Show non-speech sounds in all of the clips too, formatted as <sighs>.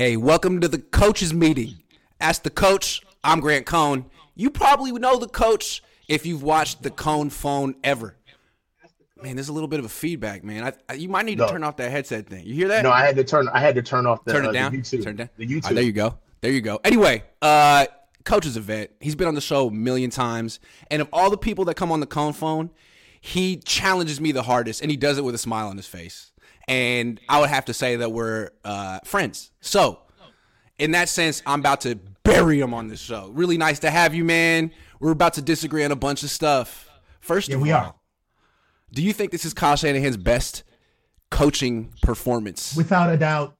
Hey, welcome to the coaches meeting. Ask the coach. I'm Grant Cohn. You probably know the coach if you've watched the Cohn Zohn ever. Man, there's a little bit of a feedback, man. I, I, you might need to turn off that headset thing. You hear that? No, I had to turn. I had to turn off the, turn uh, it down. the YouTube. Turn it down. The Ah, YouTube. there you go. There you go. Anyway, uh, coach is a vet. He's been on the show a million times, and of all the people that come on the Cohn Zohn, he challenges me the hardest, and he does it with a smile on his face. And I would have to say that we're uh, friends. So, in that sense, I'm about to bury him on this show. Really nice to have you, man. We're about to disagree on a bunch of stuff. First Yeah, of we all, are. do you think this is Kyle Shanahan's best coaching performance? Without a doubt.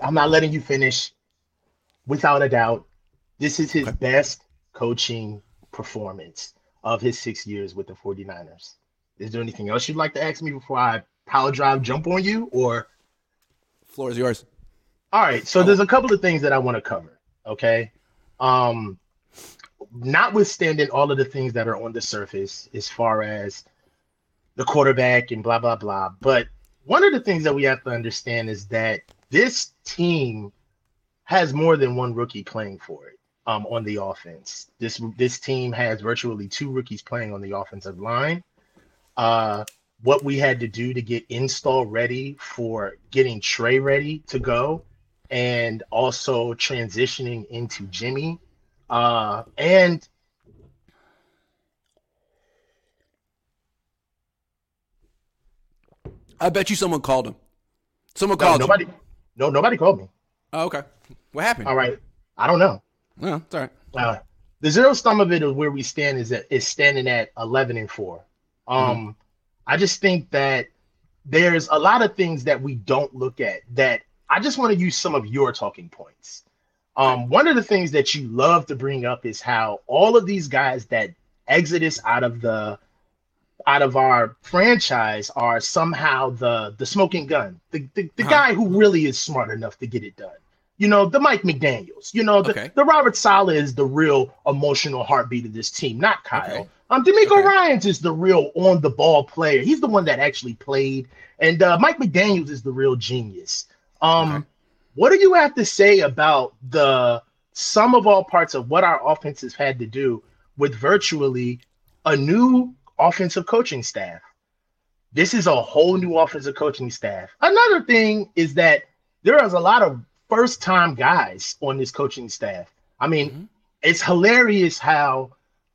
I'm not letting you finish. Without a doubt, this is his Okay. best coaching performance of his six years with the 49ers. Is there anything else you'd like to ask me before I power drive jump on you? Or Floor is yours. all right, so there's a couple of things that I want to cover. Okay. Um notwithstanding all of the things that are on the surface as far as the quarterback and blah blah blah. But one of the things that we have to understand is that this team has more than one rookie playing for it um, on the offense. This this team has virtually two rookies playing on the offensive line. Uh, what we had to do to get install ready for getting Trey ready to go, and also transitioning into Jimmy, uh, and I bet you someone called him. Someone no, called nobody, you. no nobody called me. Oh, okay. What happened? All right, I don't know. Well, it's all right. uh, the zero sum of it of where we stand is that is standing at 11 and 4 um i just think that there's a lot of things that we don't look at that i just want to use some of your talking points um one of the things that you love to bring up is how all of these guys that exodus out of the out of our franchise are somehow the the smoking gun the the, the Uh-huh. guy who really is smart enough to get it done you know, the Mike McDaniels. You know, the, Okay. the Robert Saleh is the real emotional heartbeat of this team, not Kyle. Okay. Um, DeMeco Okay. Ryans is the real on the ball player. He's the one that actually played, and uh, Mike McDaniels is the real genius. Um, Okay. what do you have to say about the sum of all parts of what our offense has had to do with virtually a new offensive coaching staff? This is a whole new offensive coaching staff. Another thing is that there is a lot of first time guys on this coaching staff. I mean, Mhm. it's hilarious how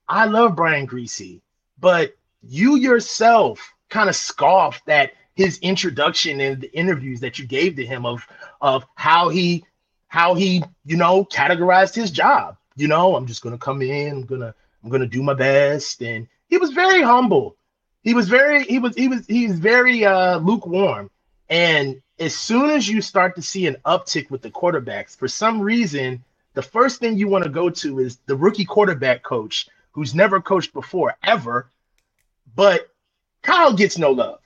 I love Brian Griese, but you yourself kind of scoffed at his introduction and the interviews that you gave to him of of how he how he you know categorized his job. You know, I'm just gonna come in, I'm gonna I'm gonna do my best, and he was very humble. He was very he was he was he was very uh lukewarm, and as soon as you start to see an uptick with the quarterbacks, for some reason, the first thing you want to go to is the rookie quarterback coach who's never coached before, ever. But Kyle gets no love.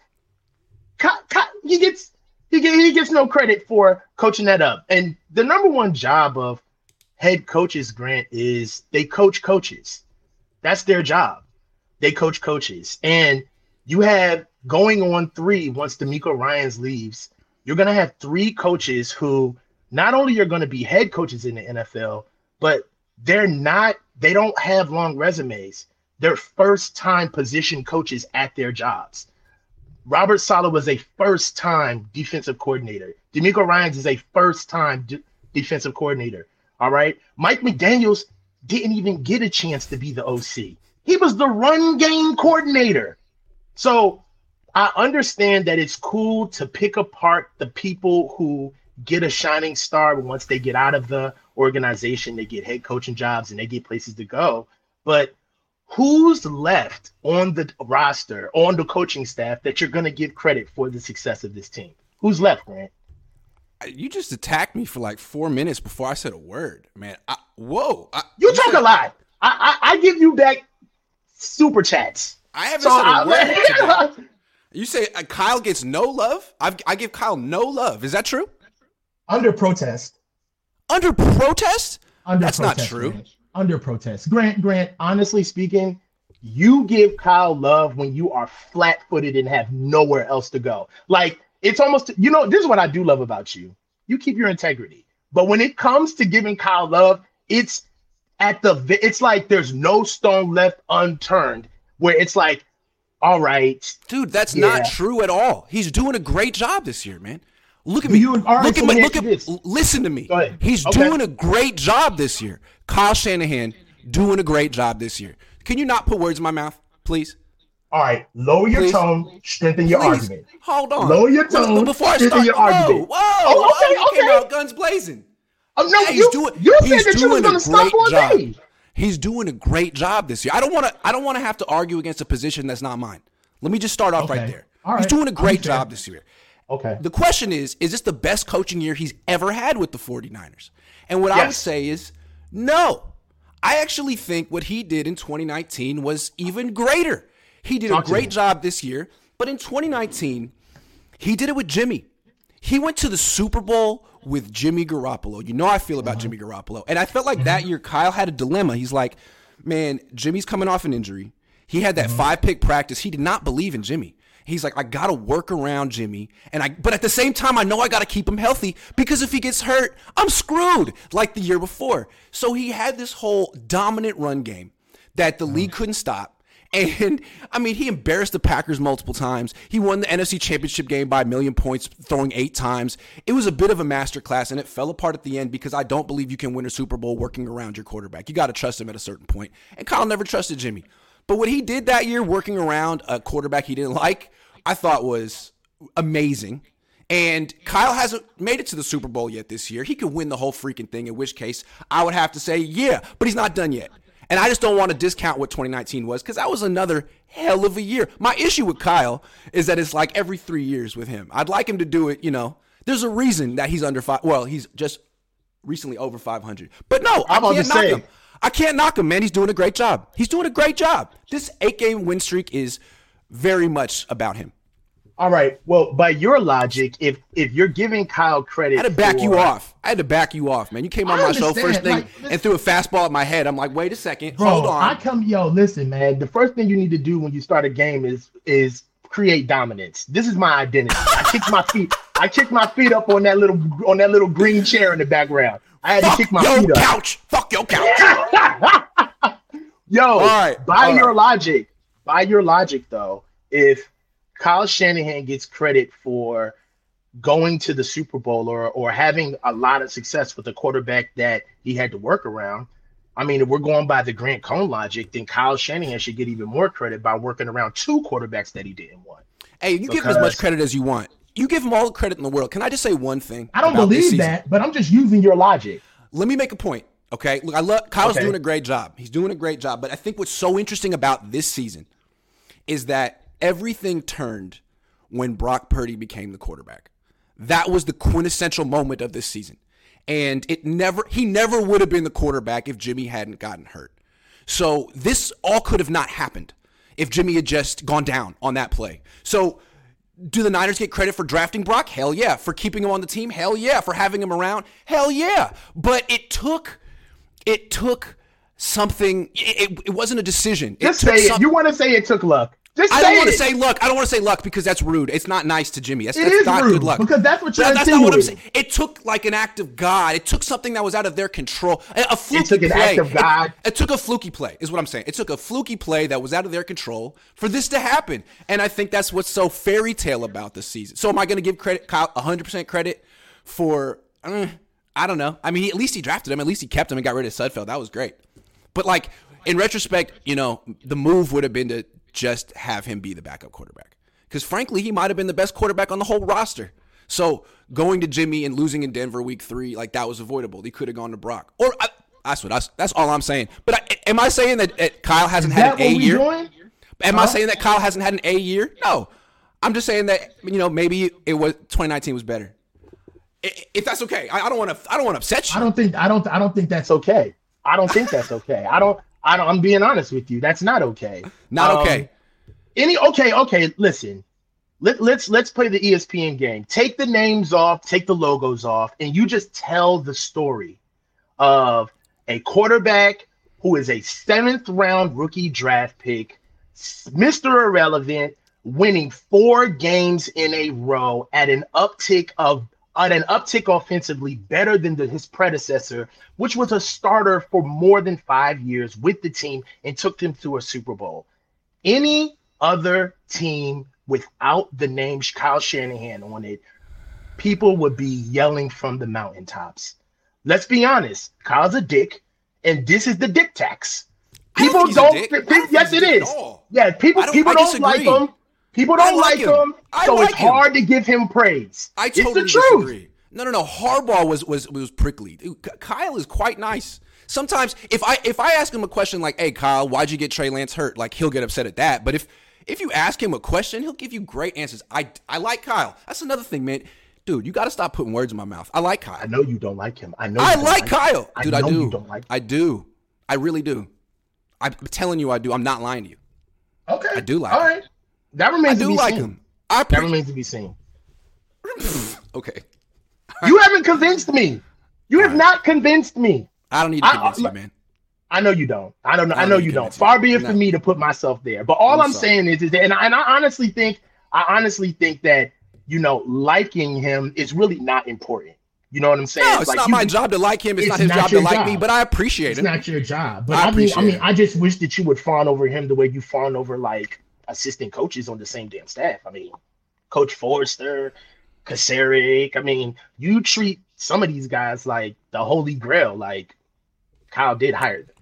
Kyle, Kyle, he gets he, get, he gets no credit for coaching that up. And the number one job of head coaches, Grant, is they coach coaches. That's their job. They coach coaches. And you have going on three once DeMeco Ryans leaves you're going to have three coaches who not only are going to be head coaches in the NFL, but they're not, they don't have long resumes. They're first time position coaches at their jobs. Robert Saleh was a first time defensive coordinator. DeMeco Ryans is a first time defensive coordinator. All right. Mike McDaniels didn't even get a chance to be the OC. He was the run game coordinator. So I understand that it's cool to pick apart the people who get a shining star once they get out of the organization, they get head coaching jobs and they get places to go. But who's left on the roster, on the coaching staff that you're going to give credit for the success of this team? Who's left, Grant? You just attacked me for like four minutes before I said a word, man. I, whoa! I, You talk said- a lot. I, I, I give you back super chats. I haven't So said a I, word. <laughs> today. You say uh, Kyle gets no love? I've, I give Kyle no love. Is that true? Under protest. Under protest? Under That's not true. Grant. Under protest. Grant, Grant, honestly speaking, you give Kyle love when you are flat footed and have nowhere else to go. Like it's almost, you know, this is what I do love about you. you keep your integrity. But when it comes to giving Kyle love, it's at the it's like there's no stone left unturned where it's like, all right, Dude, that's Yeah. not true at all. He's doing a great job this year, man. Look at me. you- look at me. Look at. this. Listen to me. He's Okay. doing a great job this year. Kyle Shanahan doing a great job this year. Can you not put words in my mouth, please? All right, lower your Please. tone, strengthen your Please. argument. Hold on. Lower your Well, tone, before I strengthen start. your whoa, argument. whoa, Oh, okay, came okay. out guns blazing. Oh no, Yeah, you, he's doing. you said that you was gonna a stop great on job. me. He's doing a great job this year. I don't want to. I don't want to have to argue against a position that's not mine. Let me just start off right there. He's doing a great job this year. Okay. The question is, is this the best coaching year he's ever had with the 49ers? And what I would say is no. I actually think what he did in 2019 was even greater. He did Talk a great job this year, but in 2019, he did it with Jimmy. He went to the Super Bowl with Jimmy Garoppolo. You know how I feel about mm-hmm. Jimmy Garoppolo. And I felt like that mm-hmm. year Kyle had a dilemma. He's like, man, Jimmy's coming off an injury. He had that mm-hmm. five pick practice. He did not believe in Jimmy. He's like, I gotta work around Jimmy, and I. But at the same time, I know I gotta keep him healthy because if he gets hurt, I'm screwed. Like the year before. So he had this whole dominant run game that the league mm. couldn't stop. And <laughs> I mean, he embarrassed the Packers multiple times. He won the NFC Championship game by a million points, throwing eight times. It was a bit of a masterclass, and it fell apart at the end because I don't believe you can win a Super Bowl working around your quarterback. You got to trust him at a certain point. And Kyle never trusted Jimmy. But what he did that year, working around a quarterback he didn't like, I thought was amazing. And Kyle hasn't made it to the Super Bowl yet this year. He could win the whole freaking thing, in which case I would have to say, yeah, but he's not done yet. And I just don't want to discount what 2019 was because that was another hell of a year. My issue with Kyle is that it's like every three years with him. I'd like him to do it, you know. There's a reason that he's under five. Well, he's just recently over 500. But no, I I'm about can't knock say. him. I can't knock him, man. He's doing a great job. He's doing a great job. This eight game win streak is very much about him. All right. Well, by your logic, if if you're giving Kyle credit, I had to back you off. I had to back you off, man. You came on I my show first thing like, this- and threw a fastball at my head. I'm like, wait a second, Bro, hold on. I come, Yo, listen, man. The first thing you need to do when you start a game is is create dominance. This is my identity. I kicked my feet. I kicked my feet up on that little on that little green chair in the background. I had to Fuck kick my your feet up. couch. Fuck your couch. Yo, All right, by all your right. logic, by your logic though, if Kyle Shanahan gets credit for going to the Super Bowl or or having a lot of success with a quarterback that he had to work around, I mean, if we're going by the Grant Cohn logic, then Kyle Shanahan should get even more credit by working around two quarterbacks that he didn't want. Hey, you give him as much credit as you want. You give him all the credit in the world. Can I just say one thing? I don't believe that, but I'm just using Your logic. Let me make a point. Okay, look, I love Kyle's Okay. doing a great job. He's doing a great job. But I think what's so interesting about this season is that everything turned when Brock Purdy became the quarterback. That was the quintessential moment of this season. And it never he never would have been the quarterback if Jimmy hadn't gotten hurt. So this all could have not happened if Jimmy had just gone down on that play. So do the Niners get credit for drafting Brock? Hell yeah. For keeping him on the team? Hell yeah. For having him around? Hell yeah. But it took it took something it, it, wasn't a decision. It Just say it. You want to say it took luck. Just I don't want to say luck. I don't want to say luck because that's rude. It's not nice to Jimmy. That's, It that's is not rude, good luck. because that's what you're That- That's not what I'm saying. It took like an act of God. It took something that was out of their control. A, a fluky took an play. act of God. It, it took a fluky play, is what I'm saying. It took a fluky play that was out of their control for this to happen. And I think that's what's so fairy tale about this season. So am I going to give credit, Kyle, 100% credit for? eh, I don't know. I mean, at least he drafted him. At least he kept him and got rid of Sudfeld. That was great. But like in retrospect, you know, the move would have been to just have him be the backup quarterback. Because frankly, he might have been the best quarterback on the whole roster. So going to Jimmy and losing in Denver week three, like that was avoidable. He could have gone to Brock. Or I, that's what I, that's all I'm saying. But I, am I saying that, that Kyle hasn't Is had that an A year? doing? Am I saying that Kyle hasn't had an A year? No. I'm just saying that you know maybe it was 2019 was better. If that's okay, I don't want to. I don't want to upset you. I don't think I don't I don't think That's okay. I don't think that's okay. I don't. I don't. I'm being honest with you. That's not okay. Not Um, okay. Any okay, okay, listen. Let, let's let's play the ESPN game. Take the names off, take the logos off, and you just tell the story of a quarterback who is a seventh round rookie draft pick, Mr. Irrelevant, winning four games in a row at an uptick of at an uptick offensively better than the, his predecessor, which was a starter for more than five years with the team and took them to a Super Bowl. Any other team without the name Kyle Shanahan on it, people would be yelling from the mountaintops. Let's be honest, Kyle's a dick, and this is the dick tax. Don't People think he's a don't. don't yes, it is. Yeah, people don't- people don't like him. People don't like like him. him, so like it's him. hard to give him praise. I it's totally the truth. disagree. No, no, no. Harbaugh was was was prickly. Kyle is quite nice. Sometimes if I if I ask him a question like, "Hey, Kyle, why'd you get Trey Lance hurt?" Like he'll get upset at that. But if if you ask him a question, he'll give you great answers. I I like Kyle. That's another thing, man. Dude, you got to stop putting words in my mouth. I like Kyle. I know you don't like him. I know. you I don't like him. Kyle. Dude, I, know do. You don't like. I do. I really do. I'm telling you, I do. I'm not lying to you. Okay, I do like All him. right, that I remains to do be like seen. him. I That remains to be seen. <sighs> okay. You haven't convinced me. You have right. not convinced me. I don't need to I- convince you, man. I know you don't. I don't know. I I, know you don't. Far be it No. for me to put myself there. But all I'm I'm, saying is, is that, and I, and I honestly think, I honestly think that you know, liking him is really not important. You know what I'm saying? No, it's Like, not you- my job to like him. It's, It's not his not job to like job. me, but I appreciate It's it. It's not your job. But I I, mean, I mean. I just wish that you would fawn over him the way you fawn over like assistant coaches on the same damn staff. I mean, Coach Foerster, Kocurek. I mean, you treat some of these guys like the holy grail. Like Kyle did hire them.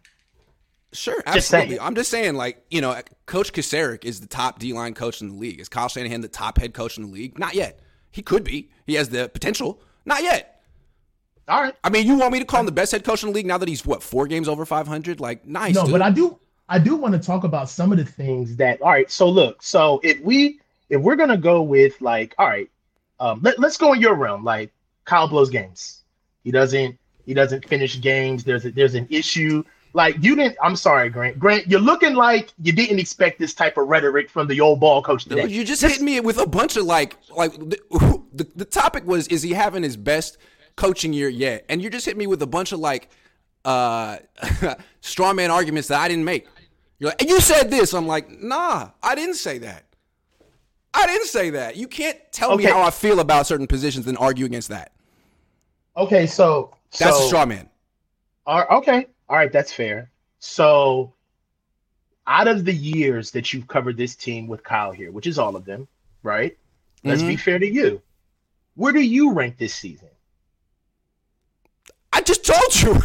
Sure, absolutely. saying. I'm just saying, like, you know, Coach Kocurek is the top D line coach in the league. Is Kyle Shanahan the top head coach in the league? Not yet. He could be. He has the potential. Not yet. All right. I mean, you want me to call him the best head coach in the league now that he's what four games over 500? Like, nice. no, dude. but I do, I do want to talk about some of the things. that all right so look so if we if we're gonna go with like all right um let, let's go in your realm like kyle blows games he doesn't he doesn't finish games there's a, there's an issue like you didn't i'm sorry grant grant you're looking like you didn't expect this type of rhetoric from the old ball coach today You just hit me with a bunch of like, like the, the, the topic was, is he having his best coaching year yet? And you just hit me with a bunch of like, uh, <laughs> straw man arguments that I didn't make. You're like, you said this. I'm like, nah, I didn't say that. I didn't say that. You can't tell me how I feel about certain positions and argue against that. okay so That's so, a straw man. All right, okay. All right, that's fair. So, out of the years that you've covered this team with Kyle here, which is all of them, right? Let's Mm-hmm. be fair to you. Where do you rank this season? I just told you.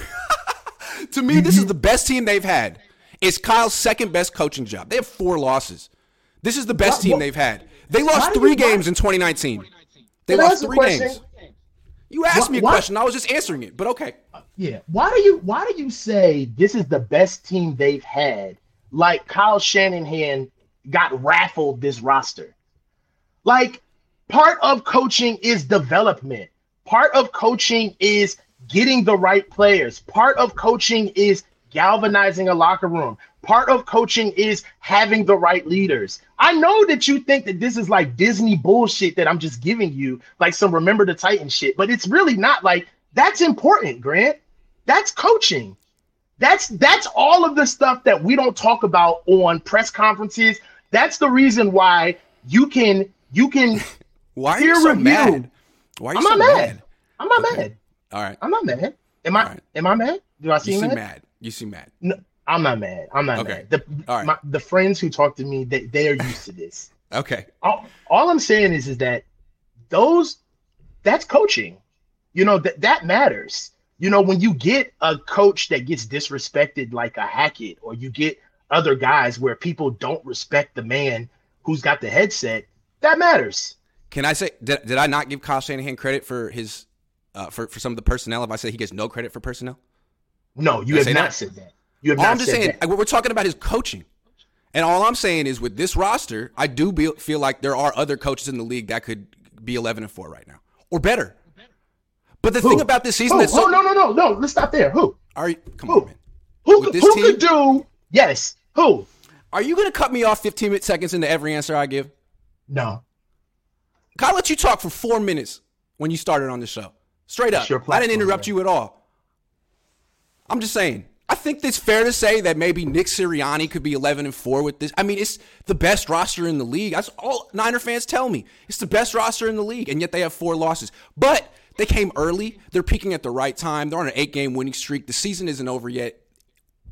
<laughs> to me, this is the best team they've had. It's Kyle's second best coaching job. They have four losses. This is the best Why- team why- they've had. They lost three games in 2019. They Can lost three games. You asked Why- me a question. I was just answering it, but okay. Yeah. Why do you, why do you say? Say this is the best team they've had. Like Kyle Shanahan got raffled this roster. Like part of coaching is development. Part of coaching is getting the right players. Part of coaching is galvanizing a locker room. Part of coaching is having the right leaders. I know that you think that this is like Disney bullshit that I'm just giving you, like some remember the Titan shit, but it's really not like that's important, Grant. That's coaching. That's that's all of the stuff that we don't talk about on press conferences. That's the reason why you can you can <laughs> Why are you so review. mad? Why are you I'm so not mad? mad. I'm not Okay. mad. All right. I'm not mad. Am I right. am I mad? Do I You seem seem mad? mad. You seem mad. No, I'm not mad. I'm not Okay. mad. The, right. my, the friends who talk to me, they, they are used to this. <laughs> Okay. all, all I'm saying is is that those that's coaching. You know that that matters. You know when you get a coach that gets disrespected like a Hackett, or you get other guys where people don't respect the man who's got the headset, that matters. Can I say did, did I not give Kyle Shanahan credit for his uh, for for some of the personnel? If I say he gets no credit for personnel, No, you have not that? said that. You have all not I'm just said saying, that. we're talking about his coaching, and all I'm saying is with this roster, I do be, feel like there are other coaches in the league that could be 11 and four right now or better. But the Who? thing about this season Who? that's so oh no no no no. Let's stop there. Who? are you come Who? on man. Who? With could- this Who team? could do? Yes. Who? Are you going to cut me off 15 seconds into every answer I give? No. I let you talk for four minutes when you started on the show. Straight up. I didn't interrupt man. you at all. I'm just saying. I think it's fair to say that maybe Nick Sirianni could be 11 and 4 with this. I mean, it's the best roster in the league. That's all Niner fans tell me. It's the best roster in the league, and yet they have four losses. But they came early. They're peaking at the right time. They're on an eight game winning streak. The season isn't over yet.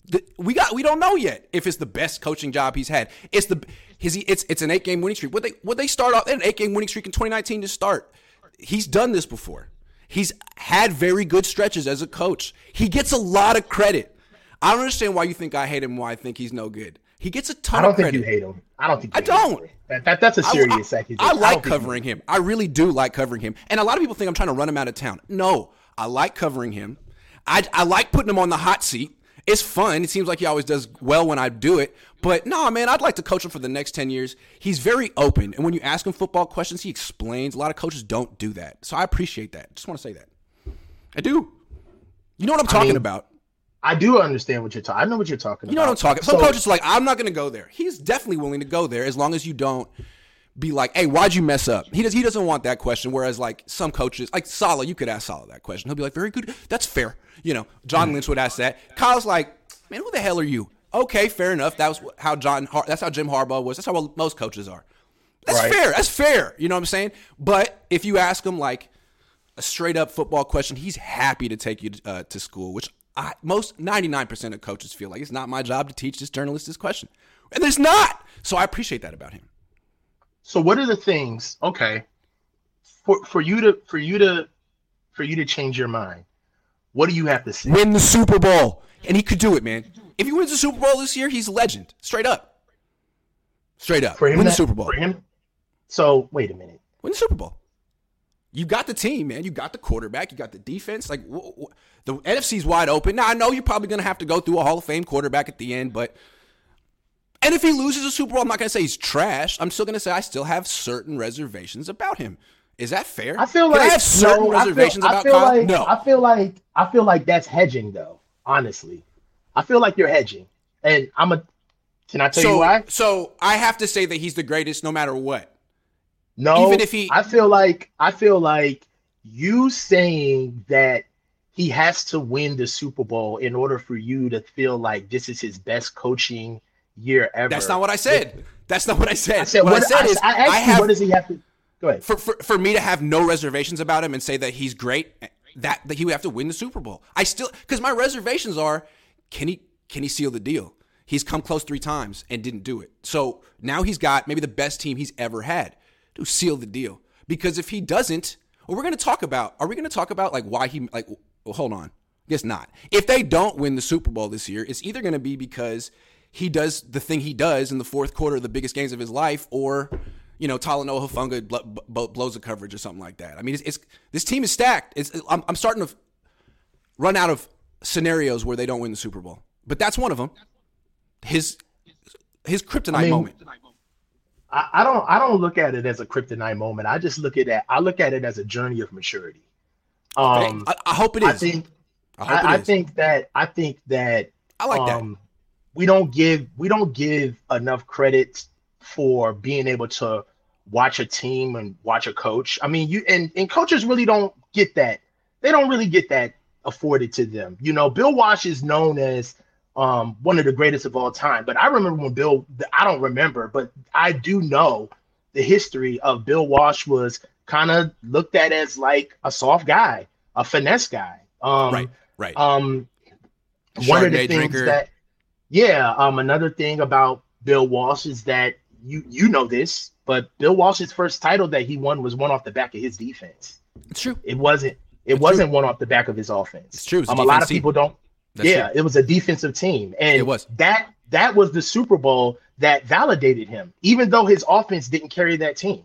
The, we got we don't know yet if it's the best coaching job he's had. It's the his it's it's an eight game winning streak. Would they would they start off an eight game winning streak in 2019 to start? He's done this before. He's had very good stretches as a coach. He gets a lot of credit. I don't understand why you think I hate him. Why I think he's no good. He gets a ton of I don't think credit. you hate him. I don't think you I hate don't. him. That, that that's a serious I, accusation. I like you- covering him. I really do like covering him. And a lot of people think I'm trying to run him out of town. No, I like covering him. I, I like putting him on the hot seat. It's fun. It seems like he always does well when I do it. But no, man, I'd like to coach him for the next 10 years. He's very open. And when you ask him football questions, he explains. A lot of coaches don't do that. So I appreciate that. Just want to say that. I do. You know what I'm talking mean, about. I do understand what you're talking. I know what you're talking You know about. what I'm talking. Some So- coaches are like, I'm not going to go there. He's definitely willing to go there as long as you don't be like, hey, why'd you mess up? He does. He doesn't want that question. Whereas like some coaches, like Saleh, you could ask Saleh that question. He'll be like, very good. That's fair. You know, John Lynch would ask that. Kyle's like, man, who the hell are you? Okay, fair enough. That was how John. Har- that's how Jim Harbaugh was. That's how most coaches are. That's Right. fair. That's fair. You know what I'm saying? But if you ask him like a straight up football question, he's happy to take you uh, to school, which I, most 99% of coaches feel like it's not my job to teach this journalist this question. And it's not. So I appreciate that about him. So what are the things? Okay, for for you to for you to for you to change your mind, what do you have to say? Win the Super Bowl. And he could do it, man. If he wins the Super Bowl this year, he's a legend. Straight up. Straight up. For him, Win the Super Bowl. For him. So wait a minute. Win the Super Bowl. You got the team, man. You got the quarterback. You got the defense. Like wh- wh- the NFC's wide open. Now I know you're probably going to have to go through a Hall of Fame quarterback at the end, but and if he loses a Super Bowl, I'm not going to say he's trash. I'm still going to say I still have certain reservations about him. Is that fair? I feel Can like I have certain no, I feel- reservations I about feel Kyle. Like, no. I feel like I feel like that's hedging though. Honestly, I feel like you're hedging, and I'm a. Can I tell so, you why? so I have to say that he's the greatest no matter what. No, even if he- I feel like I feel like you saying that he has to win the Super Bowl in order for you to feel like this is his best coaching year ever. That's not what I said. That's not what I said. I said. what, What, I said is I, asked I you, have what does he have to? Go ahead. for, for for me to have no reservations about him and say that he's great, that that he would have to win the Super Bowl. I still because my reservations are can he can he seal the deal? He's come close three times and didn't do it. So now he's got maybe the best team he's ever had to seal the deal. Because if he doesn't, well, we're going to talk about. Are we going to talk about like why he like? Well, hold on. Guess not. If they don't win the Super Bowl this year, it's either going to be because he does the thing he does in the fourth quarter of the biggest games of his life, or you know, Talanoa Hufanga bl- bl- blows a coverage or something like that. I mean, it's, it's this team is stacked. It's, I'm, I'm starting to run out of scenarios where they don't win the Super Bowl, but that's one of them. His his kryptonite I mean, moment. I, I don't. I don't look at it as a kryptonite moment. I just look at it. I look at it as a journey of maturity. Um, I, I hope it is. I think. I I, I it is. think that. I think that. I like that. um, we don't give we don't give enough credit for being able to watch a team and watch a coach. I mean, you and, and coaches really don't get that. They don't really get that afforded to them. You know, Bill Walsh is known as um, one of the greatest of all time. But I remember when Bill, I don't remember, but I do know the history of Bill Walsh was kind of looked at as like a soft guy, a finesse guy. Um, right, right. um, one of the things drinker. that, yeah, um, another thing about Bill Walsh is that you you know this, but Bill Walsh's first title that he won was one off the back of his defense. it's true. It wasn't. It It's wasn't one off the back of his offense. It's true. It's a um, a lot of people don't. That's yeah, true. it was a defensive team, and It was. that that was the Super Bowl that validated him, even though his offense didn't carry that team.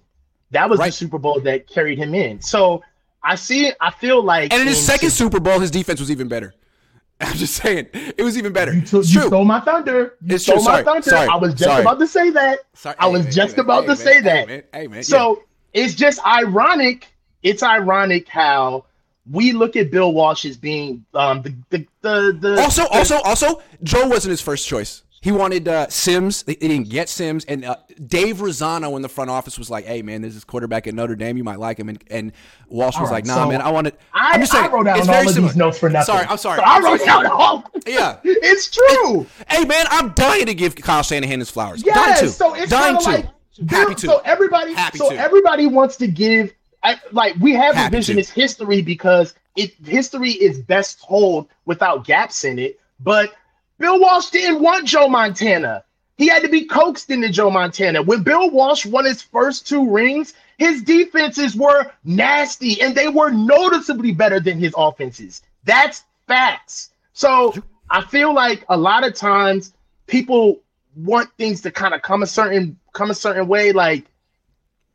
That was the Super Bowl that carried him in. So I see. I feel like, And in his second Super Bowl, his defense was even better. <laughs> I'm just saying, it was even better. You, it's you true. stole my thunder. You It's true. stole my Sorry. thunder. Sorry. I was just Sorry. about to say that. Sorry. I was man, just man, about hey, to man, say hey, that. Hey. So it's just ironic. It's ironic how we look at Bill Walsh as being um, the, the the the yeah. also, also, also, Joe wasn't his first choice. He wanted uh, Sims. They, they didn't get Sims, and uh, Dave Razzano in the front office was like, "Hey, man, there's this quarterback at Notre Dame. You might like him." And, and Walsh was All like, right, "Nah, so man, I want to." I, I'm just saying, I wrote down it's all very of similar. these notes for nothing. Sorry, I'm sorry. So I wrote sorry. down all. <laughs> Yeah. <laughs> it's true. Hey, man, I'm dying to give Kyle Shanahan his flowers. dying Yes. to. So it's dying to. like Happy to. So everybody, Happy so to. everybody wants to give. I, like we have Happy revisionist history because it history is best told without gaps in it. But Bill Walsh didn't want Joe Montana. He had to be coaxed into Joe Montana. When Bill Walsh won his first two rings, his defenses were nasty and they were noticeably better than his offenses. That's facts. So I feel like a lot of times people want things to kind of come a certain come a certain way. Like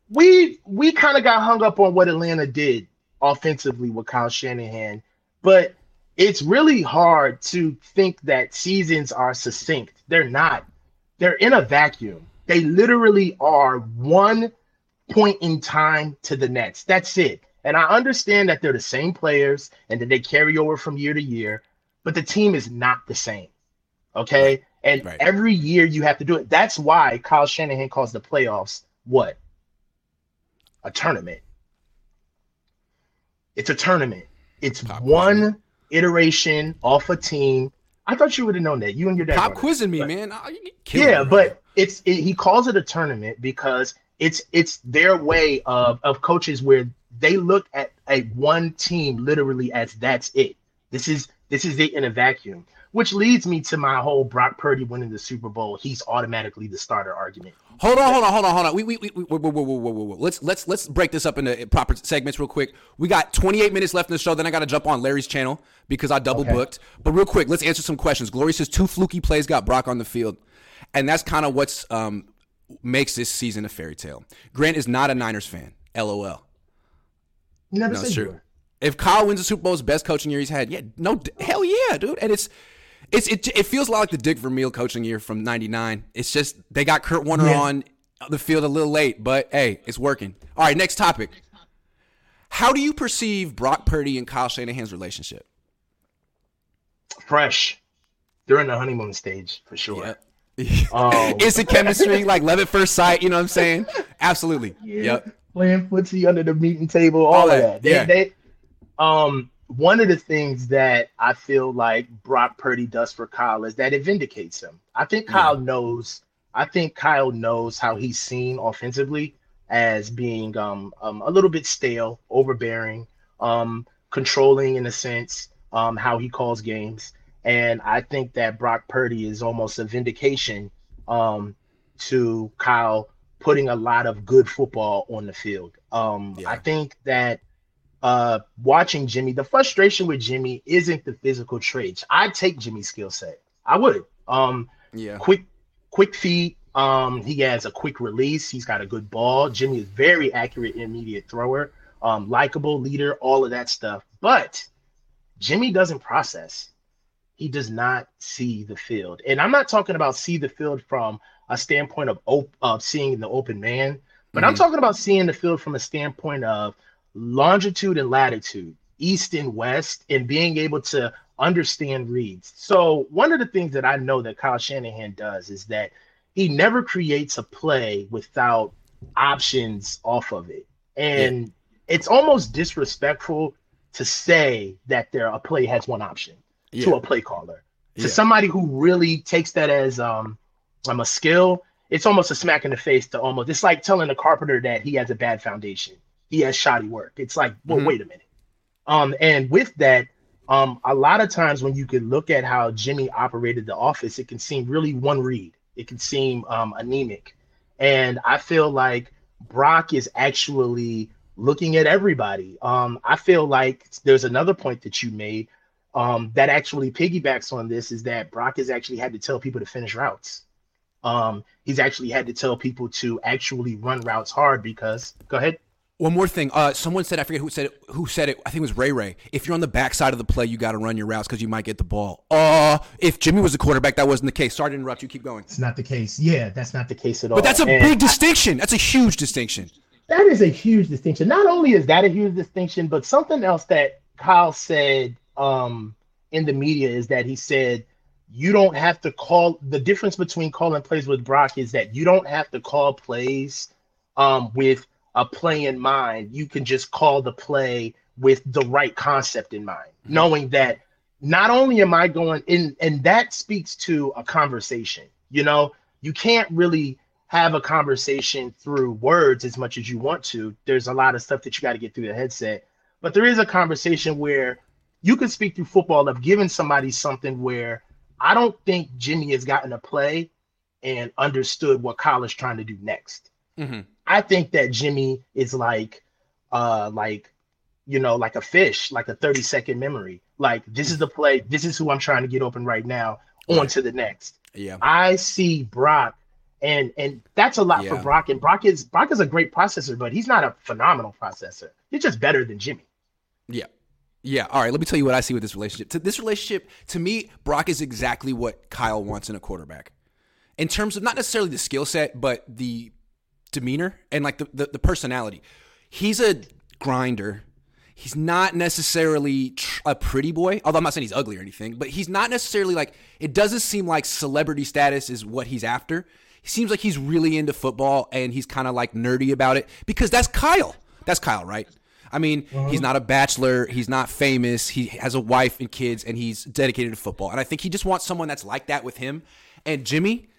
we we kind of got hung up on what Atlanta did offensively with Kyle Shanahan, but it's really hard to think that seasons are succinct. They're not. They're in a vacuum. They literally are one point in time to the next. That's it. And I understand that they're the same players and that they carry over from year to year, but the team is not the same. Okay. And Right. every year you have to do it. That's why Kyle Shanahan calls the playoffs what? A tournament. It's a tournament. It's Pop one iteration off a team. I thought you would have known that. You and your dad. It. quizzing me, But- man. Oh, yeah, me, but it's it, he calls it a tournament because it's it's their way of of coaches where they look at a one team literally as that's it. This is this is it in a vacuum, which leads me to my whole Brock Purdy winning the Super Bowl. He's automatically the starter argument. Hold on, hold on, hold on, hold on. We, we, we, we whoa, whoa, whoa, whoa, whoa, whoa. Let's let's let's break this up into proper segments real quick. We got 28 minutes left in the show. Then I got to jump on Larry's channel because I double Okay. booked. But real quick, let's answer some questions. Glory says two fluky plays got Brock on the field, and that's kind of what's um makes this season a fairy tale. Grant is not a Niners fan. LOL. You never No, said true. If Kyle wins the Super Bowl, it's the best coaching year he's had. Yeah, no, hell yeah, dude. And it's it's it, it feels a lot like the Dick Vermeil coaching year from '99. It's just they got Kurt Warner Yeah. on the field a little late, but hey, it's working. All right, next topic. How do you perceive Brock Purdy and Kyle Shanahan's relationship? Fresh. They're in the honeymoon stage for sure. Yep. Um, <laughs> Instant chemistry, like love at first sight. You know what I'm saying? Absolutely. Yeah. Yep. playing footsie under the meeting table, all, All of that, that. They, yeah. they, um, one of the things that I feel like Brock Purdy does for Kyle is that it vindicates him. I think Kyle knows. I think Kyle knows how he's seen offensively as being um, um a little bit stale, overbearing, um, controlling in a sense, um, how he calls games. And I think that Brock Purdy is almost a vindication um, to Kyle putting a lot of good football on the field. Um, Yeah. I think that uh, watching Jimmy, the frustration with Jimmy isn't the physical traits. I'd take Jimmy's skill set. I would. Um, Yeah. quick, quick feet. Um, he has a quick release. He's got a good ball. Jimmy is very accurate immediate thrower. Um, likable leader, all of that stuff. But Jimmy doesn't process. He does not see the field, and I'm not talking about see the field from a standpoint of op- of seeing the open man, but I'm Mhm. talking about seeing the field from a standpoint of longitude and latitude, east and west, and being able to understand reads. So one of the things that I know that Kyle Shanahan does is that he never creates a play without options off of it. And it's almost disrespectful to say that there a play has one option to a play caller. To Yeah. somebody who really takes that as um, um a skill, it's almost a smack in the face to almost it's like telling a carpenter that he has a bad foundation. He has shoddy work. It's like, well, Mhm. wait a minute. Um, and with that, um, a lot of times when you could look at how Jimmy operated the office, it can seem really one read. It can seem um, anemic, and I feel like Brock is actually looking at everybody. Um, I feel like there's another point that you made um, that actually piggybacks on this is that Brock has actually had to tell people to finish routes. Um, he's actually had to tell people to actually run routes hard because go ahead. One more thing. Uh, someone said I forget who said it. Who said it? I think it was Ray Ray. If you're on the backside of the play, you got to run your routes because you might get the ball. Uh, if Jimmy was the quarterback, that wasn't the case. Sorry to interrupt you. Keep going. It's not the case. Yeah, that's not the case at all. But that's a And- big distinction. That's a huge distinction. That is a huge distinction. Not only is that a huge distinction, but something else that Kyle said um, in the media is that he said you don't have to call the difference between calling plays with Brock is that you don't have to call plays um, with a play in mind. You can just call the play with the right concept in mind, mm-hmm. knowing that not only am I going in, and that speaks to a conversation. You know, you can't really have a conversation through words as much as you want to. There's a lot of stuff that you got to get through the headset, but there is a conversation where you can speak through football of giving somebody something where I don't think Jimmy has gotten a play and understood what Kyle is trying to do next. Mm-hmm. I think that Jimmy is like, uh, like, you know, like a fish, like a 30 second memory. Like, this is the play. This is who I'm trying to get open right now. On to the next. Yeah. I see Brock, and and that's a lot yeah. for Brock. And Brock is Brock is a great processor, but he's not a phenomenal processor. He's just better than Jimmy. Yeah. Yeah. All right. Let me tell you what I see with this relationship. To this relationship, to me, Brock is exactly what Kyle wants in a quarterback. In terms of not necessarily the skill set, but the demeanor and like the, the, the personality. He's a grinder. He's not necessarily tr- a pretty boy, although I'm not saying he's ugly or anything, but he's not necessarily like, it doesn't seem like celebrity status is what he's after. He seems like he's really into football and he's kind of like nerdy about it because that's Kyle. That's Kyle, right? I mean, uh-huh. he's not a bachelor. He's not famous. He has a wife and kids, and he's dedicated to football. And I think he just wants someone that's like that with him. And Jimmy,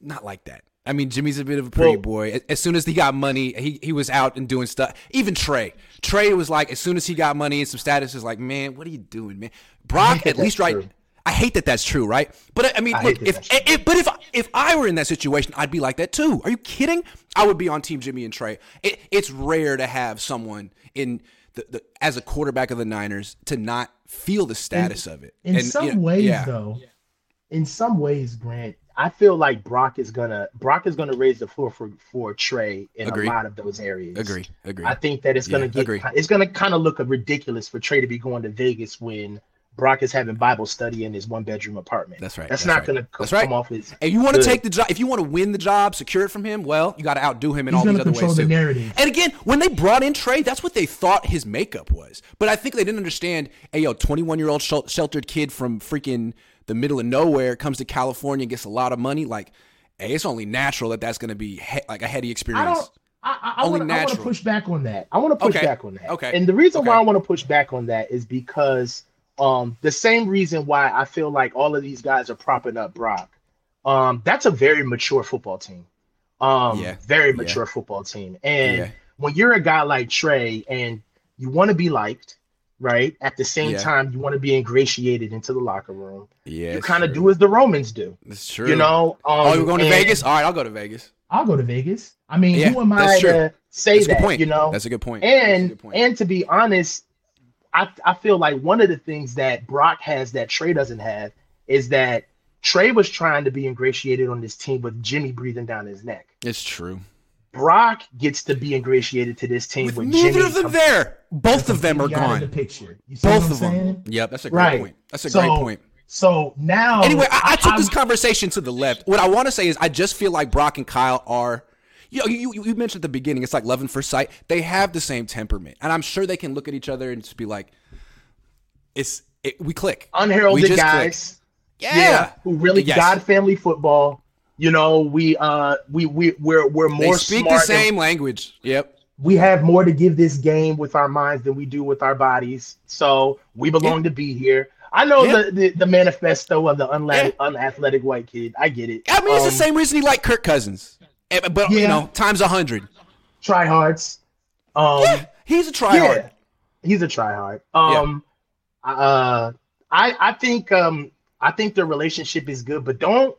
not like that. I mean, Jimmy's a bit of a pretty well, boy. As soon as he got money, he, he was out and doing stuff. Even Trey. Trey was like, as soon as he got money and some status, is like, man, what are you doing, man? Brock, at least right. I hate that that's true, right? But I mean, I look, if, if, but if if I were in that situation, I'd be like that too. Are you kidding? I would be on Team Jimmy and Trey. It, it's rare to have someone in the, the as a quarterback of the Niners to not feel the status in, of it. In and, some you know, ways, yeah. though, in some ways, Grant, I feel like Brock is gonna Brock is gonna raise the floor for for Trey in Agreed. a lot of those areas. Agree. Agree. I think that it's gonna yeah, get agree. it's gonna kind of look ridiculous for Trey to be going to Vegas when Brock is having Bible study in his one bedroom apartment. That's right. That's, that's not right. going to come, right. come off his. And you want to take the job. If you want to win the job, secure it from him. Well, you got to outdo him in He's all these other ways the Narrative. And again, when they brought in Trey, that's what they thought his makeup was. But I think they didn't understand. Hey, yo, twenty one year old sheltered kid from freaking the middle of nowhere comes to California and gets a lot of money, like, hey, it's only natural that that's going to be he- like a heady experience. I. I, I, want to push back on that. I want to push okay. back on that. Okay. And the reason okay. why I want to push back on that is because um, the same reason why I feel like all of these guys are propping up Brock. Um, that's a very mature football team. Um, yeah. very mature yeah. football team. And yeah. when you're a guy like Trey and you want to be liked, right? At the same yeah. time, you want to be ingratiated into the locker room. Yeah, you kind of do as the Romans do. That's true. You know. Um, oh, you're going to Vegas? All right, I'll go to Vegas. I'll go to Vegas. I mean, yeah, who am I to say that's that? You know, that's a good point. And good point. and to be honest, I I feel like one of the things that Brock has that Trey doesn't have is that Trey was trying to be ingratiated on this team with Jimmy breathing down his neck. It's true. Brock gets to be ingratiated to this team with, with neither Jimmy of them there. Both of them are gone. The picture. Both of them. Yep, that's a great right. point. That's a so, great point. So now, anyway, I, I took I'm, this conversation to the left. What I want to say is, I just feel like Brock and Kyle are. You, know, you, you mentioned at the beginning, it's like love and first sight. They have the same temperament, and I'm sure they can look at each other and just be like, "It's it, we click." Unheralded guys, yeah. yeah. who really yes. God family football. You know, we uh we we we're we're more they speak the same language. Yep we have more to give this game with our minds than we do with our bodies. So we belong yeah. to be here. I know yeah. the, the, the manifesto of the unla- yeah. unathletic white kid. I get it. I mean, um, it's the um, same reason he liked Kirk Cousins, eh, but you know, times a hundred. Tryhards. Um, yeah, he's a tryhard. he's a tryhard. Um, uh, I I think um I think the relationship is good, but don't.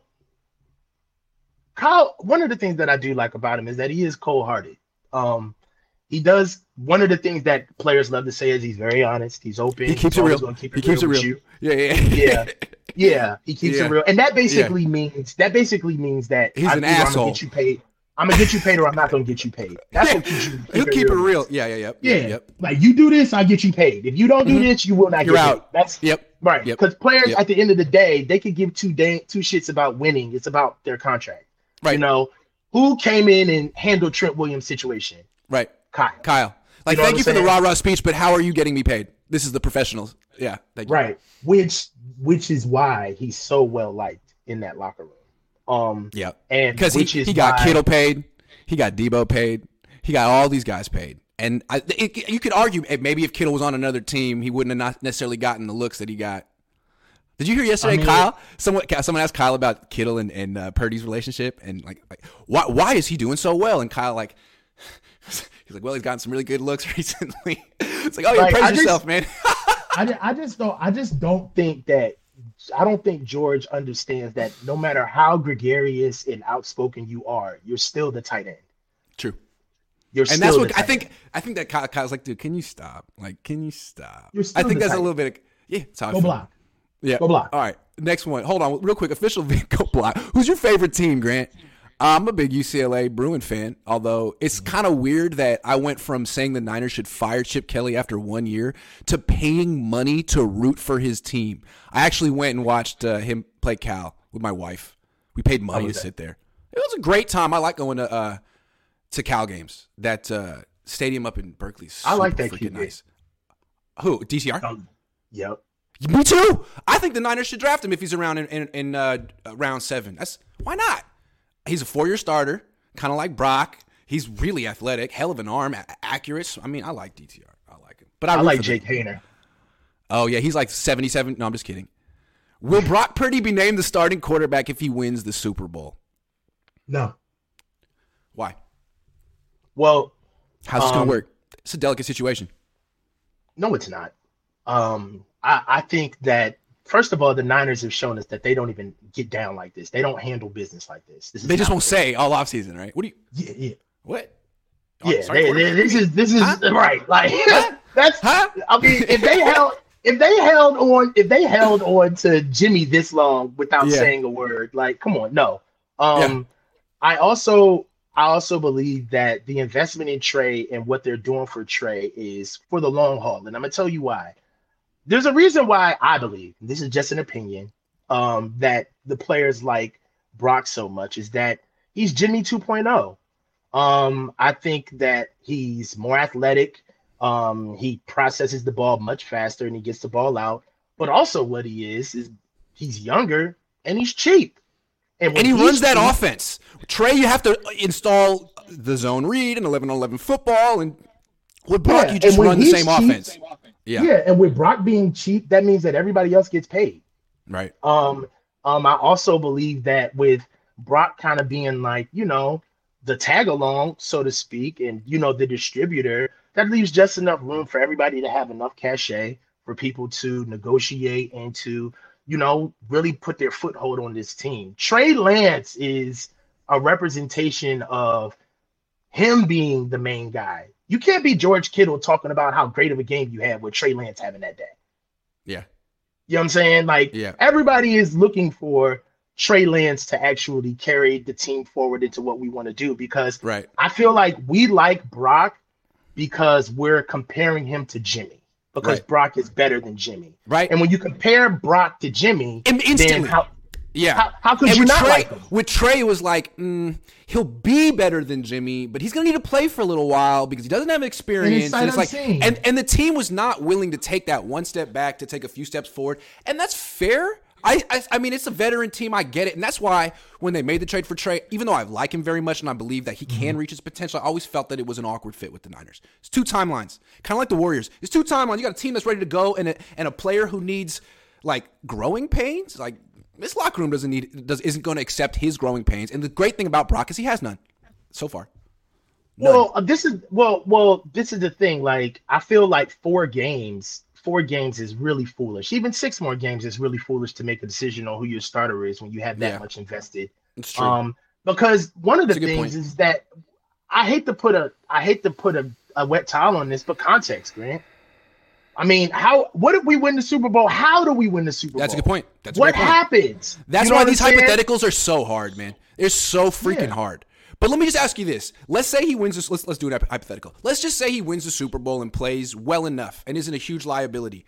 Kyle, one of the things that I do like about him is that he is cold hearted. Um, he does one of the things that players love to say is he's very honest. He's open. He keeps it real. Keep it he keeps real it real. Yeah, yeah, yeah, <laughs> yeah. He keeps yeah. it real, and that basically yeah. means that basically means that he's an asshole. I'm gonna get you paid. I'm gonna get you paid, or I'm not gonna get you paid. That's what keeps you. Keep He'll it keep real. it real. Yeah, yeah, yeah. Yeah, yep. like you do this, I get you paid. If you don't do mm-hmm. this, you will not You're get out. Paid. That's yep. Right. Because yep. players yep. at the end of the day, they could give two day, two shits about winning. It's about their contract. Right. You know, who came in and handled Trent Williams' situation? Right. Kyle. Kyle. Like, you know thank you for the rah rah speech, but how are you getting me paid? This is the professionals. Yeah, thank you. Right. Which which is why he's so well liked in that locker room. Um Yeah, and because he, he got why- Kittle paid, he got Debo paid, he got all these guys paid. And I, it, you could argue eh, maybe if Kittle was on another team, he wouldn't have not necessarily gotten the looks that he got. Did you hear yesterday, I mean- Kyle? Someone someone asked Kyle about Kittle and, and uh, Purdy's relationship, and like, like why why is he doing so well? And Kyle like, <laughs> he's like, well, he's gotten some really good looks <laughs> recently. it's like, oh, you Like, I praise just- yourself, man. <laughs> I, I just don't I just don't think that I don't think George understands that no matter how gregarious and outspoken you are, you're still the tight end. True. You're and that's what I think. end. I think that Kyle, Kyle's like, dude, can you stop? Like, can you stop? You're I think that's a little bit. Of, yeah, that's how I Go block. Yeah, Go block. All right, next one. Hold on, real quick. Official <laughs> go block. Who's your favorite team, Grant? I'm a big UCLA Bruin fan. Although it's kind of weird that I went from saying the Niners should fire Chip Kelly after one year to paying money to root for his team. I actually went and watched uh, him play Cal with my wife. We paid money to that? sit there. It was a great time. I like going to uh, to Cal games. That uh, stadium up in Berkeley. I like that freaking nice. Who DTR? Um, yep. Me too. I think the Niners should draft him if he's around in, in, in uh, round seven. That's why not. He's a four-year starter, kind of like Brock. He's really athletic, hell of an arm, a- accurate. I mean, I like DTR. I like him, but I, I like Jake Haener. Oh yeah, he's like seventy-seven. No, I'm just kidding. Will Brock Purdy be named the starting quarterback if he wins the Super Bowl? No. Why? Well, How's this Um, gonna work? It's a delicate situation. no, it's not. Um, I, I think that first of all, the Niners have shown us that they don't even get down like this. They don't handle business like this. this They just won't say all offseason, right? What do you? Yeah, yeah. What? Oh, Yeah, sorry, they- they- this is this is Huh? right. Like Huh? <laughs> that's Huh? I mean, if they <laughs> held if they held on if they held on to Jimmy this long without Yeah. saying a word, like come on, no. Um I also I also believe that the investment in Trey and what they're doing for Trey is for the long haul. And I'm gonna tell you why. There's a reason why I believe, this is just an opinion, um, that the players like Brock so much is that he's Jimmy 2.0. Um, I think that he's more athletic. Um, he processes the ball much faster and he gets the ball out. But also, what he is is he's younger and he's cheap. when and he runs that offense. Trey, you have to install the zone read and 11 on 11 football. And with Brock, Yeah, you just run the same cheap- offense. Yeah. Yeah. and with Brock being cheap, that means that everybody else gets paid. Right. Um, um, I also believe that with Brock kind of being like, you know, the tag along, so to speak, and you know, the distributor, that leaves just enough room for everybody to have enough cachet for people to negotiate and to, you know, really put their foothold on this team. Trey Lance is a representation of him being the main guy. You can't be George Kittle talking about how great of a game you had with Trey Lance having that day. Yeah. You know what I'm saying? Like Yeah. everybody is looking for Trey Lance to actually carry the team forward into what we want to do because Right. I feel like we like Brock because we're comparing him to Jimmy because Right. Brock is better than Jimmy. Right. And when you compare Brock to Jimmy, instantly. how, yeah. how, how could and you with not Trey, like him? with Trey, it was like mm, he'll be better than Jimmy, but he's gonna need to play for a little while because he doesn't have experience. And it's like, and and the team was not willing to take that one step back to take a few steps forward, and that's fair. I, I I mean, it's a veteran team. I get it, and that's why when they made the trade for Trey, even though I like him very much and I believe that he can Mm-hmm. reach his potential, I always felt that it was an awkward fit with the Niners. It's two timelines, kind of like the Warriors. It's two timelines. You got a team that's ready to go and a, and a player who needs like growing pains. Like this locker room doesn't need does isn't going to accept his growing pains. And the great thing about Brock is he has none so far. None. Well, uh, this is well, well, this is the thing. Like, I feel like four games, four games is really foolish. Even six more games is really foolish to make a decision on who your starter is when you have that Yeah. much invested. it's true. Um, because one of the That's a good things point. is that I hate to put a, I hate to put a, a wet towel on this, but context, Grant. I mean, how? What if we win the Super Bowl? How do we win the Super Bowl? That's a good point. That's a what point. happens? That's You know why these saying? hypotheticals are so hard, man. They're so freaking Yeah. hard. But let me just ask you this: Let's say he wins this. Let's let's do an hypothetical. Let's just say he wins the Super Bowl and plays well enough and isn't a huge liability.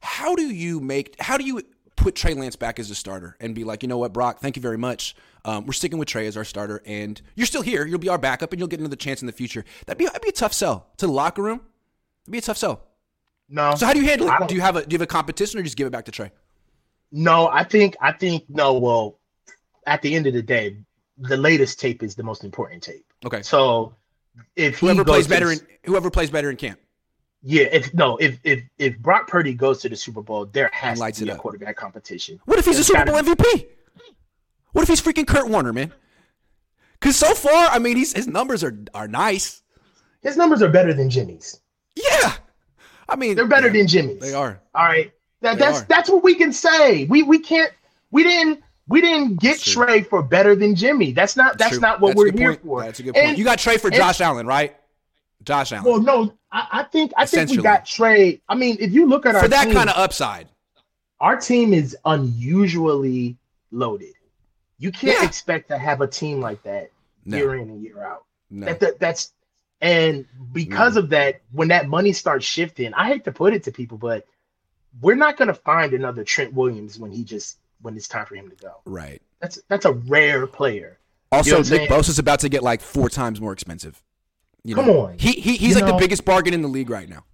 How do you make? How do you put Trey Lance back as a starter and be like, you know what, Brock? Thank you very much. Um, we're sticking with Trey as our starter, and you're still here. You'll be our backup, and you'll get another chance in the future. That'd be that'd be a tough sell to the locker room. It'd be a tough sell. No. So how do you handle it? don't- you have a do you have a competition or just give it back to Trey? No, I think I think no. Well, at the end of the day, the latest tape is the most important tape. Okay. So if Whoever plays better in whoever plays better in camp. yeah, if no, if if if Brock Purdy goes to the Super Bowl, there has lights to be a up. quarterback competition. What if he's a Super Bowl be- MVP? What if he's freaking Kurt Warner, man? Because so far, I mean, he's his numbers are are nice. His numbers are better than Jimmy's. Yeah, I mean, They're better yeah, than Jimmy's. They are. All right. That, They that's are. that's what we can say. We we can't we didn't we didn't get Trey for better than Jimmy. That's not that's True. not what That's we're here point. for. That's a good point. And- you got Trey for and- Josh Allen, right? Josh Allen Well, no, I, I think I think we got Trey. I mean, if you look at our for that team, kind of upside. our team is unusually loaded. You can't Yeah. expect to have a team like that No, year in and year out. no. That, that that's and because mm. of that, when that money starts shifting, I hate to put it to people, but we're not going to find another Trent Williams when he just when it's time for him to go. right. That's that's a rare player. Also, know Nick? Bosa's about to get like four times more expensive. You Come know? on. he, he he's You like the biggest bargain in the league right now.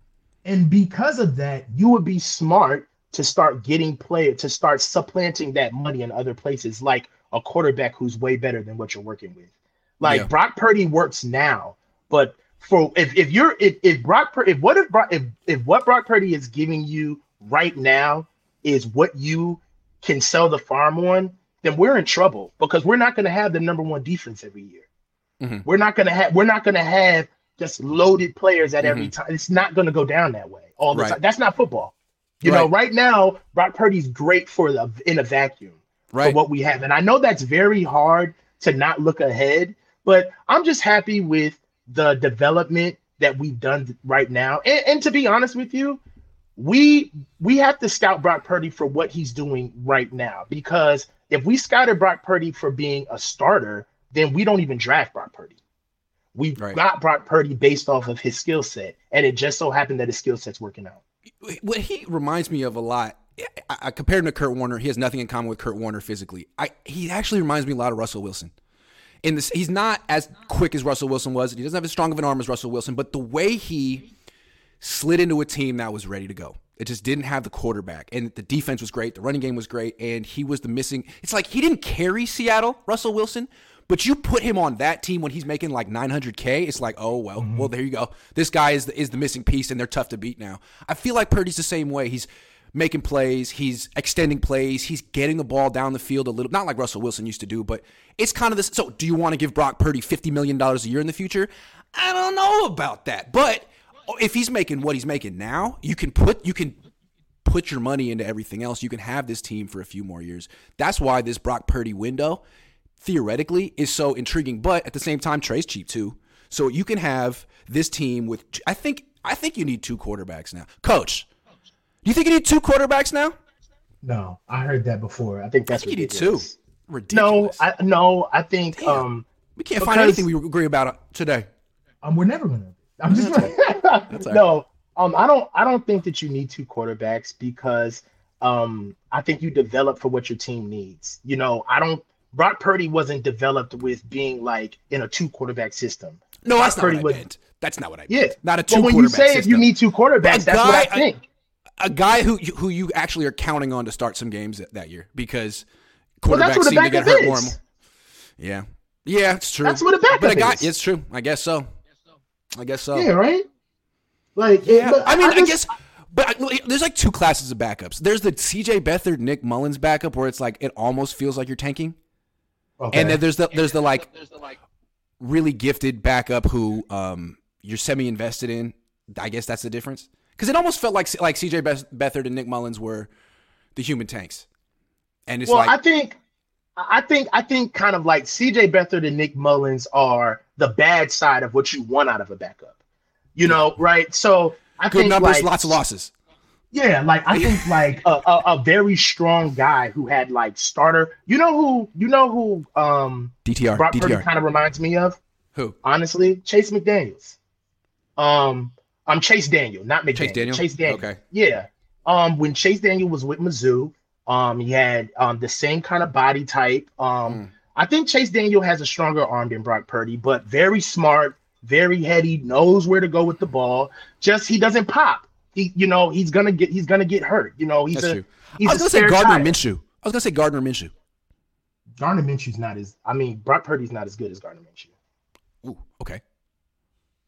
And because of that, you would be smart to start getting player to start supplanting that money in other places, like a quarterback who's way better than what you're working with. Like Yeah. Brock Purdy works now, but for if, if you're if, if Brock if what if Brock if, if what Brock Purdy is giving you right now is what you can sell the farm on, then we're in trouble because we're not going to have the number one defense every year. Mhm. We're not going to have we're not going to have just loaded players at every Mhm. time. It's not going to go down that way all the Right. time. That's not football. You know, Right. right now Brock Purdy's great for the in a vacuum for Right. what we have, and I know that's very hard to not look ahead. But I'm just happy with the development that we've done right now. And, and to be honest with you, we we have to scout Brock Purdy for what he's doing right now because if we scouted Brock Purdy for being a starter, then we don't even draft Brock Purdy. We Right. got Brock Purdy based off of his skill set, and it just so happened that his skill set's working out. what he reminds me of a lot. I, I compared him to Kurt Warner. He has nothing in common with Kurt Warner physically. I he actually reminds me a lot of Russell Wilson. In this, he's not as quick as Russell Wilson was. He doesn't have as strong of an arm as Russell Wilson. But the way he slid into a team that was ready to go, it just didn't have the quarterback, and the defense was great. The running game was great, and he was the missing. It's like he didn't carry Seattle, Russell Wilson. But you put him on that team when he's making like 900k, it's like, oh well, mm-hmm. well there you go. This guy is the, is the missing piece, and they're tough to beat now. I feel like Purdy's the same way. He's making plays, he's extending plays, he's getting the ball down the field a little, not like Russell Wilson used to do, but it's kind of this. So, do you want to give Brock Purdy 50 million dollars a year in the future? I don't know about that, but if he's making what he's making now, you can put you can put your money into everything else. You can have this team for a few more years. That's why this Brock Purdy window theoretically is so intriguing, but at the same time Trey's cheap too. So you can have this team with I think I think you need two quarterbacks now. Coach, you think you need two quarterbacks now? No, I heard that before. I think that's I think You need ridiculous. two. No, Ridiculous. I no, I think Damn. um we can't find anything we agree about today. Um, we're never gonna. I'm just. <laughs> Right. no, um, I don't. I don't think that you need two quarterbacks because um, I think you develop for what your team needs. You know, I don't. Brock Purdy wasn't developed with being like in a two quarterback system. No, Brock that's not Purdy what I was- meant. That's not what I Yeah, meant. Not a two But when you say if you need two quarterbacks, that's what I think. A guy who who you actually are counting on to start some games that, that year because quarterbacks Well, that's what a seem to get hurt is. more. Yeah, yeah, it's true. That's what a backup but a guy, is. it's true. I guess so. I guess so. Yeah, right. Like, Yeah, I mean, I, just- guess, but I, there's like two classes of backups. There's the C.J. Beathard, Nick Mullins backup, where it's like it almost feels like you're tanking, Okay. and then there's the there's the like really gifted backup who um you're semi invested in. I guess that's the difference because it almost felt like like C.J. Beathard and Nick Mullins were the human tanks, and it's well, like I think, I think, I think, kind of like C.J. Beathard and Nick Mullins are the bad side of what you want out of a backup. You know, right? So I good think numbers, like, lots of losses. Yeah, like I think <laughs> like a, a, a very strong guy who had like starter. You know who? You know who? Um, DTR, Brock DTR. kind of reminds me of. Who? Honestly, Chase McDaniels. Um, I'm Chase Daniel, not McDaniel. Chase Daniel? Chase Daniel. Okay. Yeah. Um, when Chase Daniel was with Mizzou, um, he had um the same kind of body type. Um, Mm. I think Chase Daniel has a stronger arm than Brock Purdy, but very smart, very heady, knows where to go with the ball. Just he doesn't pop. he, you know, he's gonna get he's gonna get hurt. You know, he's That's a true. he's I was gonna say Gardner tire. Minshew. I was gonna say Gardner Minshew. Gardner Minshew's not as I mean, Brock Purdy's not as good as Gardner Minshew. Ooh, okay.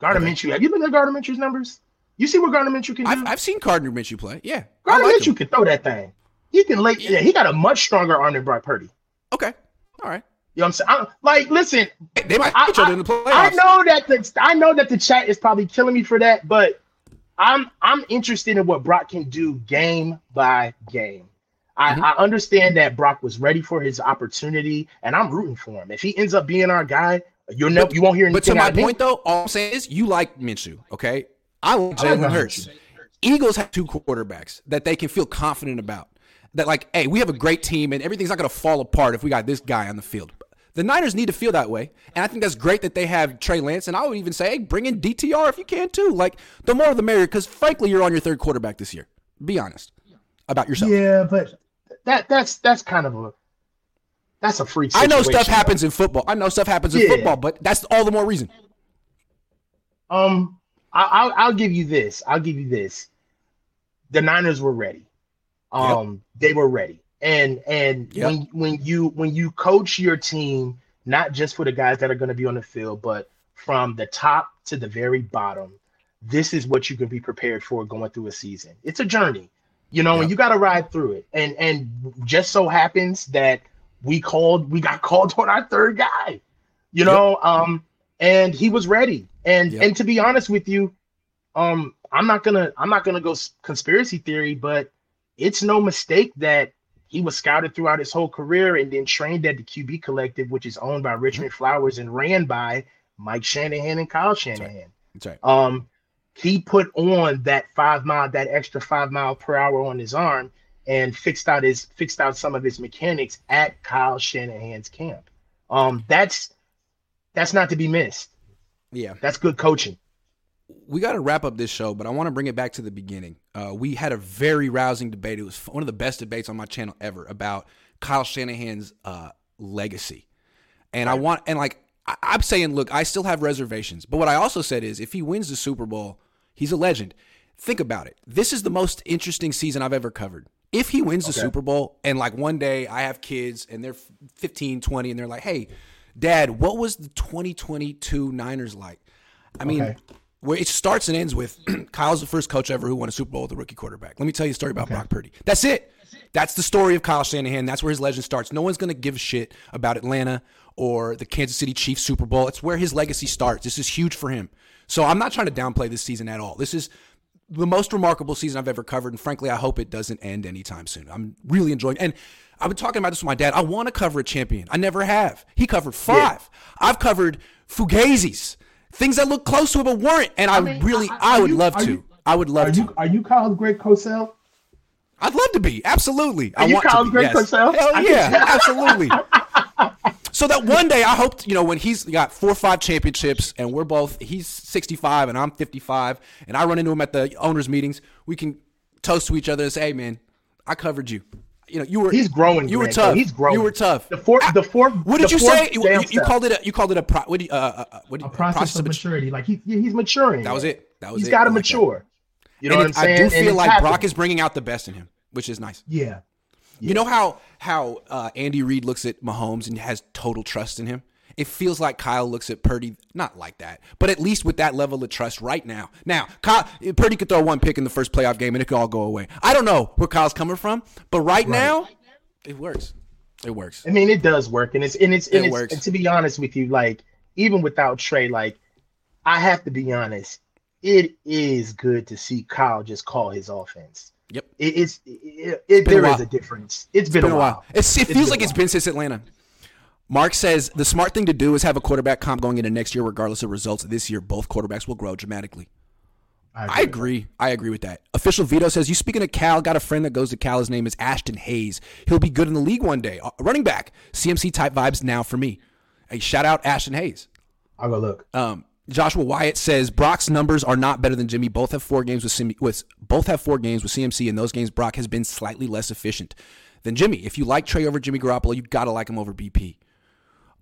Gardner Okay. Minshew, have you looked at Gardner Minshew's numbers? You see what Gardner Minshew can do? I've, I've seen Gardner Minshew play. Yeah, Gardner like Minshew him. can throw that thing. He can lay. Yeah, he got a much stronger arm than Brock Purdy. Okay, all right. You know what I'm saying? I, like, listen, They might I, hit each other I- in the playoffs. I know that the I know that the chat is probably killing me for that, but I'm I'm interested in what Brock can do game by game. I, Mhm. I understand that Brock was ready for his opportunity, and I'm rooting for him. If he ends up being our guy, you'll know you won't hear anything. But to out my of me. point, though, all I'm saying is you like Minshew, okay? I like I like Jalen Hurts. Eagles have two quarterbacks that they can feel confident about. That like, hey, we have a great team and everything's not going to fall apart if we got this guy on the field. The Niners need to feel that way, and I think that's great that they have Trey Lance. And I would even say, hey, bring in DTR if you can too. Like, the more the merrier, because frankly, you're on your third quarterback this year. Be honest about yourself. Yeah, but that that's that's kind of a that's a freak. I know stuff happens in football. I know stuff happens in Yeah. football, but that's all the more reason. Um, I, I'll I'll give you this. I'll give you this. The Niners were ready. Um, they were ready, and and Yep. when when you when you coach your team, not just for the guys that are going to be on the field, but from the top to the very bottom, this is what you can be prepared for going through a season. It's a journey, you know, Yep. and you got to ride through it. And and just so happens that we called, we got called on our third guy, you know, um, and he was ready. And Yep. and to be honest with you, um, I'm not gonna I'm not gonna go conspiracy theory, but it's no mistake that he was scouted throughout his whole career and then trained at the QB Collective, which is owned by Richmond Flowers and ran by Mike Shanahan and Kyle Shanahan. That's right. Um, he put on that five mile, that extra five mile per hour on his arm, and fixed out his fixed out some of his mechanics at Kyle Shanahan's camp. Um, that's that's not to be missed. Yeah. That's good coaching. we got to wrap up this show, but I want to bring it back to the beginning. Uh, we had a very rousing debate. It was one of the best debates on my channel ever about Kyle Shanahan's uh, legacy. And I want, and like, I, I'm saying, look, I still have reservations. But what I also said is if he wins the Super Bowl, he's a legend. Think about it. This is the most interesting season I've ever covered. If he wins the Super Bowl and like one day I have kids and they're 15, 20, and they're like, hey, dad, what was the 2022 Niners like? I mean, Okay. where it starts and ends with <clears throat> Kyle's the first coach ever who won a Super Bowl with a rookie quarterback. Let me tell you a story about Brock Purdy. That's it. That's the story of Kyle Shanahan. That's where his legend starts. No one's going to give a shit about Atlanta or the Kansas City Chiefs Super Bowl. It's where his legacy starts. This is huge for him. So I'm not trying to downplay this season at all. This is the most remarkable season I've ever covered, and frankly, I hope it doesn't end anytime soon. I'm really enjoying, and I've been talking about this with my dad. I want to cover a champion. I never have. He covered five. I've covered fugazis, things that look close to it but weren't, and I, mean, really, are- I are would you- love to. you- I would love Are to. you are you Kyle Greg Cosell? I'd love to be. Absolutely. I you want Kyle's to be. Greg yes. Cosell? Hell yeah. absolutely. <laughs> So that one day I hope, you know, when he's got four or five championships and we're both, he's 65 and I'm 55 and I run into him at the owners meetings, we can toast to each other and say, hey man, I covered you. You know, you were, He's growing. you were tough. He's growing. You were tough. The fourth. The fourth. What did you say? You, you- called it a, you called it a, pro, what you, uh, uh, what do a you, process, of mat- maturity. Like he, he's maturing. That was it. That was he's got to like that. mature. You know And what I'm saying? I do And feel like happening. Brock is bringing out the best in him, which is nice. Yeah. You know how how uh, Andy Reid looks at Mahomes and has total trust in him. It feels like Kyle looks at Purdy not like that, but at least with that level of trust right now. Now, Kyle, Purdy could throw one pick in the first playoff game and it could all go away. I don't know where Kyle's coming from, but right, now, it works. It works. I mean, it does work, and it's and it's and, It it's, works. and to be honest with you, like even without Trey, like I have to be honest, it is good to see Kyle just call his offense. Yep. It, it's it, it, been a there is a difference. it's been, been a while. It's, it feels like it's been since Atlanta. Mark says the smart thing to do is have a quarterback comp going into next year, regardless of results. This year, both quarterbacks will grow dramatically. I agree. I agree with that. Official Vito says, You speaking of Cal, got a friend that goes to Cal. His name is Ashton Hayes. He'll be good in the league one day. Uh, running back. CMC type vibes now for me. Hey, shout out Ashton Hayes. I'll go look. Um, Joshua Wyatt says Brock's numbers are not better than Jimmy. Both have four games with, Sim- with both have four games with CMC. In those games, Brock has been slightly less efficient than Jimmy. If you like Trey over Jimmy Garoppolo, you gotta like him over BP.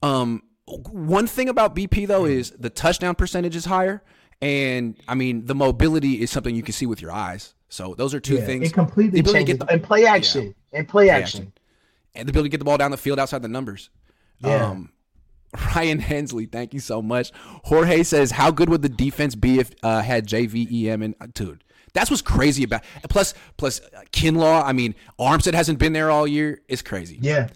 Um, one thing about BP though is the touchdown percentage is higher, and I mean the mobility is something you can see with your eyes. So those are two Yeah, things. It completely The ability to changes. the- and play action. And play action. and the ability to get the ball down the field outside the numbers. Yeah. Um, <laughs> Ryan Hensley, thank you so much. Jorge says, "How good would the defense be if uh, had JVEM and uh, dude?" That's what's crazy about. Plus, plus uh, Kinlaw. I mean, Armstead hasn't been there all year. It's crazy. Yeah.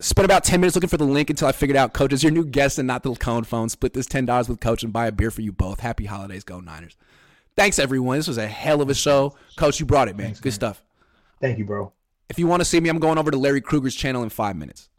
Spent about ten minutes looking for the link until I figured out, Coach, is your new guest and not the Cohn Zohn. Split this ten dollars with Coach and buy a beer for you both. Happy holidays, go Niners. Thanks everyone. This was a hell of a show, Coach. You brought it, man. Good stuff. Thank you, bro. If you want to see me, I'm going over to Larry Krueger's channel in five minutes.